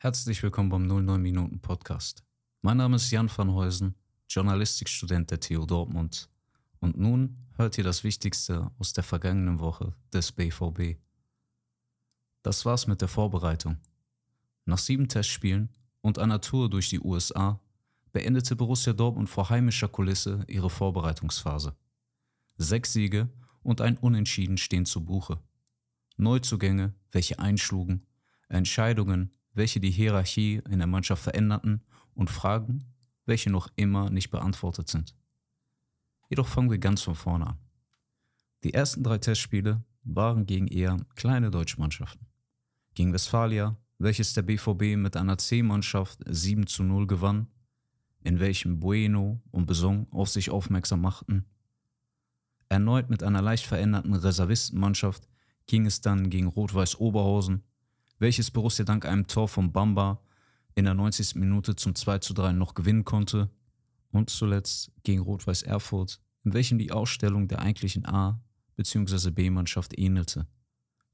Herzlich willkommen beim 09 Minuten Podcast. Mein Name ist Jan van Heusen, Journalistikstudent der TU Dortmund. Und nun hört ihr das Wichtigste aus der vergangenen Woche des BVB. Das war's mit der Vorbereitung. Nach sieben Testspielen und einer Tour durch die USA beendete Borussia Dortmund vor heimischer Kulisse ihre Vorbereitungsphase. Sechs Siege und ein Unentschieden stehen zu Buche. Neuzugänge, welche einschlugen, Entscheidungen, welche die Hierarchie in der Mannschaft veränderten und Fragen, welche noch immer nicht beantwortet sind. Jedoch fangen wir ganz von vorne an. Die ersten drei Testspiele waren gegen eher kleine deutsche Mannschaften. Gegen Westfalia, welches der BVB mit einer C-Mannschaft 7 zu 0 gewann, in welchem Bueno und Besong auf sich aufmerksam machten. Erneut mit einer leicht veränderten Reservistenmannschaft ging es dann gegen Rot-Weiß Oberhausen, welches Borussia dank einem Tor von Bamba in der 90. Minute zum 2 zu 3 noch gewinnen konnte und zuletzt gegen Rot-Weiß Erfurt, in welchem die Ausstellung der eigentlichen A- bzw. B-Mannschaft ähnelte.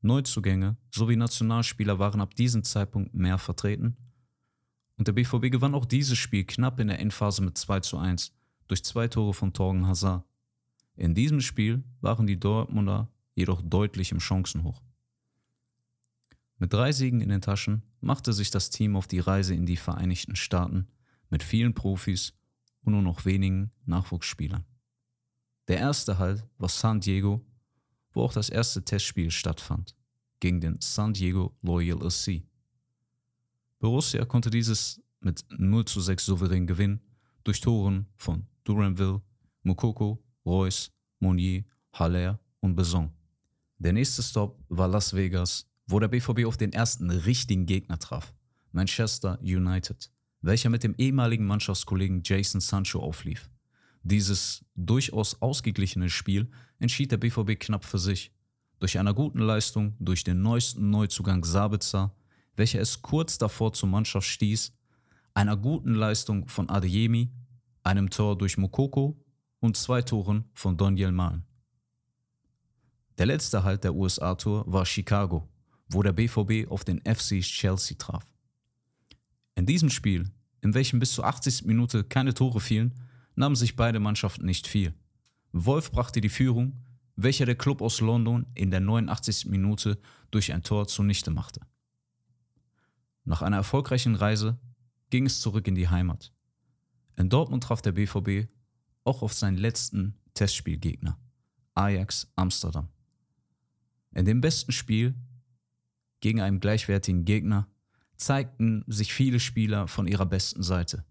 Neuzugänge sowie Nationalspieler waren ab diesem Zeitpunkt mehr vertreten und der BVB gewann auch dieses Spiel knapp in der Endphase mit 2 zu 1 durch zwei Tore von Torgen Hazard. In diesem Spiel waren die Dortmunder jedoch deutlich im Chancenhoch. Mit drei Siegen in den Taschen machte sich das Team auf die Reise in die Vereinigten Staaten mit vielen Profis und nur noch wenigen Nachwuchsspielern. Der erste Halt war San Diego, wo auch das erste Testspiel stattfand, gegen den San Diego Loyal SC. Borussia konnte dieses mit 0 zu 6 souverän gewinnen durch Toren von Duranville, Mukoko, Royce, Monier, Haller und Besson. Der nächste Stop war Las Vegas, wo der BVB auf den ersten richtigen Gegner traf, Manchester United, welcher mit dem ehemaligen Mannschaftskollegen Jason Sancho auflief. Dieses durchaus ausgeglichene Spiel entschied der BVB knapp für sich. Durch eine guten Leistung, durch den neuesten Neuzugang Sabitzer, welcher es kurz davor zur Mannschaft stieß, einer guten Leistung von Adeyemi, einem Tor durch Mokoko und zwei Toren von Doniel Malen. Der letzte Halt der USA-Tour war Chicago, wo der BVB auf den FC Chelsea traf. In diesem Spiel, in welchem bis zur 80. Minute keine Tore fielen, nahmen sich beide Mannschaften nicht viel. Wolf brachte die Führung, welcher der Club aus London in der 89. Minute durch ein Tor zunichte machte. Nach einer erfolgreichen Reise ging es zurück in die Heimat. In Dortmund traf der BVB auch auf seinen letzten Testspielgegner, Ajax Amsterdam. In dem besten Spiel gegen einen gleichwertigen Gegner zeigten sich viele Spieler von ihrer besten Seite.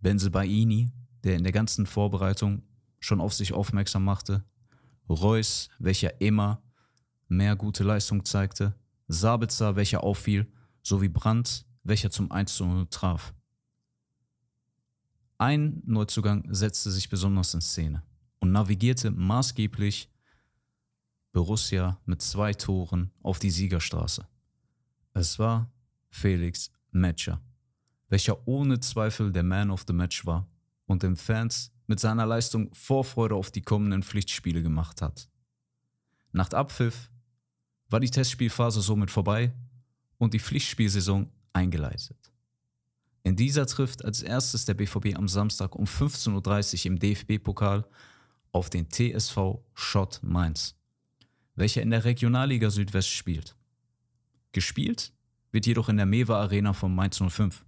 Benze Baini, der in der ganzen Vorbereitung schon auf sich aufmerksam machte, Reus, welcher immer mehr gute Leistung zeigte, Sabitzer, welcher auffiel, sowie Brandt, welcher zum 1 zu 0 traf. Ein Neuzugang setzte sich besonders in Szene und navigierte maßgeblich Borussia mit zwei Toren auf die Siegerstraße. Es war Felix Metscher, welcher ohne Zweifel der Man of the Match war und den Fans mit seiner Leistung Vorfreude auf die kommenden Pflichtspiele gemacht hat. Nach Abpfiff war die Testspielphase somit vorbei und die Pflichtspielsaison eingeleitet. In dieser trifft als erstes der BVB am Samstag um 15.30 Uhr im DFB-Pokal auf den TSV Schott Mainz, welcher in der Regionalliga Südwest spielt. Gespielt wird jedoch in der Mewa Arena von Mainz 05.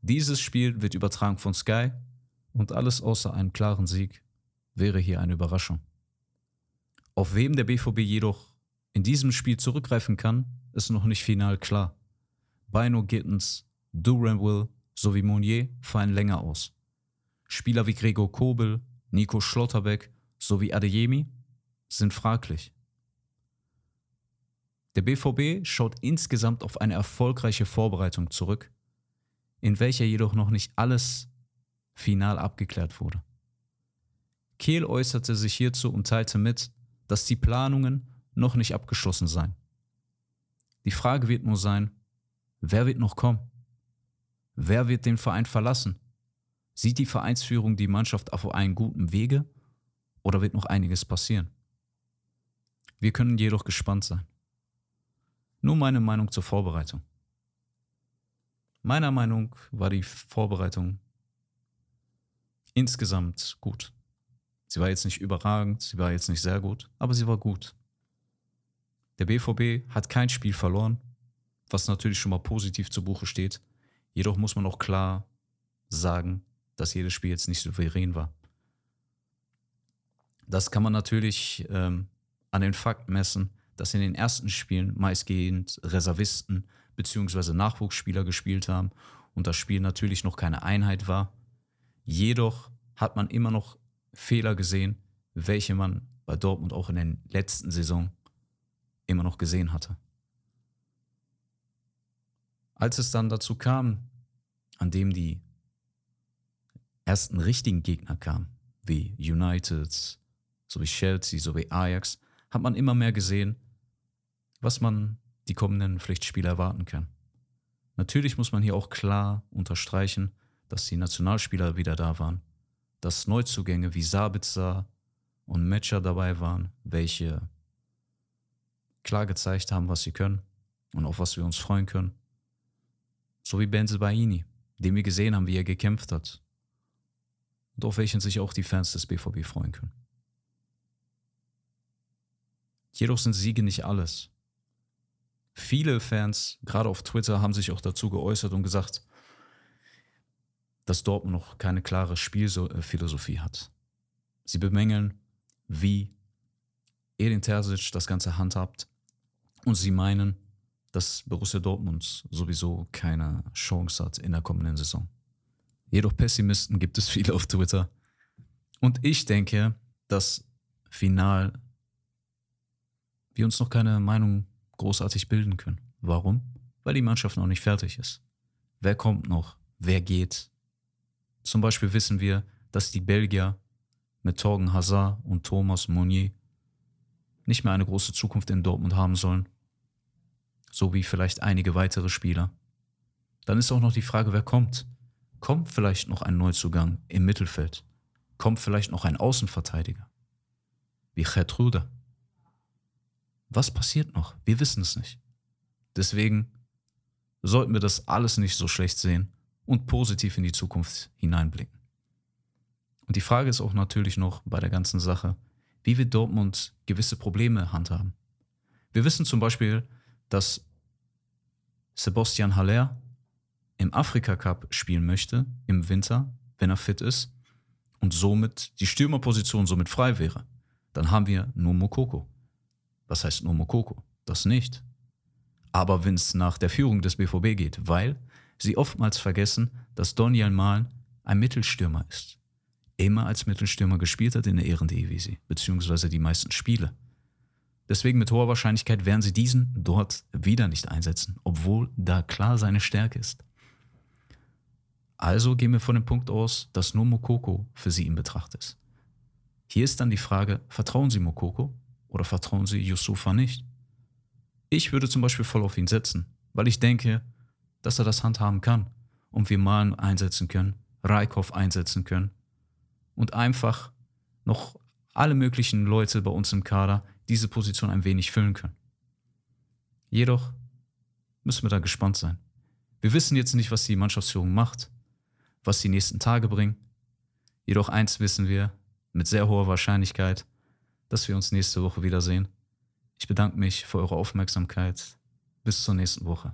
Dieses Spiel wird übertragen von Sky und alles außer einem klaren Sieg wäre hier eine Überraschung. Auf wem der BVB jedoch in diesem Spiel zurückgreifen kann, ist noch nicht final klar. Bino Gittens, Duran Will sowie Monier fallen länger aus. Spieler wie Gregor Kobel, Nico Schlotterbeck sowie Adeyemi sind fraglich. Der BVB schaut insgesamt auf eine erfolgreiche Vorbereitung zurück, in welcher jedoch noch nicht alles final abgeklärt wurde. Kehl äußerte sich hierzu und teilte mit, dass die Planungen noch nicht abgeschlossen seien. Die Frage wird nur sein, wer wird noch kommen? Wer wird den Verein verlassen? Sieht die Vereinsführung die Mannschaft auf einem guten Wege oder wird noch einiges passieren? Wir können jedoch gespannt sein. Nur meine Meinung zur Vorbereitung. meiner Meinung war die Vorbereitung insgesamt gut. Sie war jetzt nicht überragend, sie war jetzt nicht sehr gut, aber sie war gut. Der BVB hat kein Spiel verloren, was natürlich schon mal positiv zu Buche steht. Jedoch muss man auch klar sagen, dass jedes Spiel jetzt nicht souverän war. Das kann man natürlich ähm, an den Fakt messen, dass in den ersten Spielen meistgehend Reservisten bzw. Nachwuchsspieler gespielt haben und das Spiel natürlich noch keine Einheit war. Jedoch hat man immer noch Fehler gesehen, welche man bei Dortmund auch in der letzten Saison immer noch gesehen hatte. Als es dann dazu kam, an dem die ersten richtigen Gegner kamen, wie United, so wie Chelsea, so wie Ajax, hat man immer mehr gesehen, was man die kommenden Pflichtspiele erwarten kann. Natürlich muss man hier auch klar unterstreichen, dass die Nationalspieler wieder da waren, dass Neuzugänge wie Sabitzer und Metscher dabei waren, welche klar gezeigt haben, was sie können und auf was wir uns freuen können. So wie Benzel Baini, den wir gesehen haben, wie er gekämpft hat und auf welchen sich auch die Fans des BVB freuen können. Jedoch sind Siege nicht alles. Viele Fans, gerade auf Twitter, haben sich auch dazu geäußert und gesagt, dass Dortmund noch keine klare Spielphilosophie hat. Sie bemängeln, wie Edin Terzic das Ganze handhabt und sie meinen, dass Borussia Dortmund sowieso keine Chance hat in der kommenden Saison. Jedoch Pessimisten gibt es viele auf Twitter. Und ich denke, dass final wir uns noch keine Meinung großartig bilden können. Warum? Weil die Mannschaft noch nicht fertig ist. Wer kommt noch? Wer geht? Zum Beispiel wissen wir, dass die Belgier mit Torgen Hazard und Thomas Monnier nicht mehr eine große Zukunft in Dortmund haben sollen. So wie vielleicht einige weitere Spieler. Dann ist auch noch die Frage, wer kommt. Kommt vielleicht noch ein Neuzugang im Mittelfeld? Kommt vielleicht noch ein Außenverteidiger? Wie Gertrude? Was passiert noch? Wir wissen es nicht. Deswegen sollten wir das alles nicht so schlecht sehen und positiv in die Zukunft hineinblicken. Und die Frage ist auch natürlich noch bei der ganzen Sache, wie wir Dortmund gewisse Probleme handhaben. Wir wissen zum Beispiel, dass Sebastian Haller im Afrika Cup spielen möchte im Winter, wenn er fit ist und somit die Stürmerposition somit frei wäre. Dann haben wir nur Mokoko. Was heißt nur Mokoko? Das nicht. Aber wenn es nach der Führung des BVB geht, weil sie oftmals vergessen, dass Doniel Mahlen ein Mittelstürmer ist. Immer als Mittelstürmer gespielt hat in der Ehrendivisie, beziehungsweise die meisten Spiele. Deswegen mit hoher Wahrscheinlichkeit werden sie diesen dort wieder nicht einsetzen, obwohl da klar seine Stärke ist. Also gehen wir von dem Punkt aus, dass nur Mokoko für sie in Betracht ist. Hier ist dann die Frage, vertrauen Sie Mokoko oder vertrauen Sie Yusufa nicht? Ich würde zum Beispiel voll auf ihn setzen, weil ich denke, dass er das handhaben kann und wir Malen einsetzen können, Raikov einsetzen können und einfach noch alle möglichen Leute bei uns im Kader diese Position ein wenig füllen können. Jedoch müssen wir da gespannt sein. Wir wissen jetzt nicht, was die Mannschaftsführung macht, was die nächsten Tage bringen. Jedoch eins wissen wir mit sehr hoher Wahrscheinlichkeit, dass wir uns nächste Woche wiedersehen. Ich bedanke mich für eure Aufmerksamkeit. Bis zur nächsten Woche.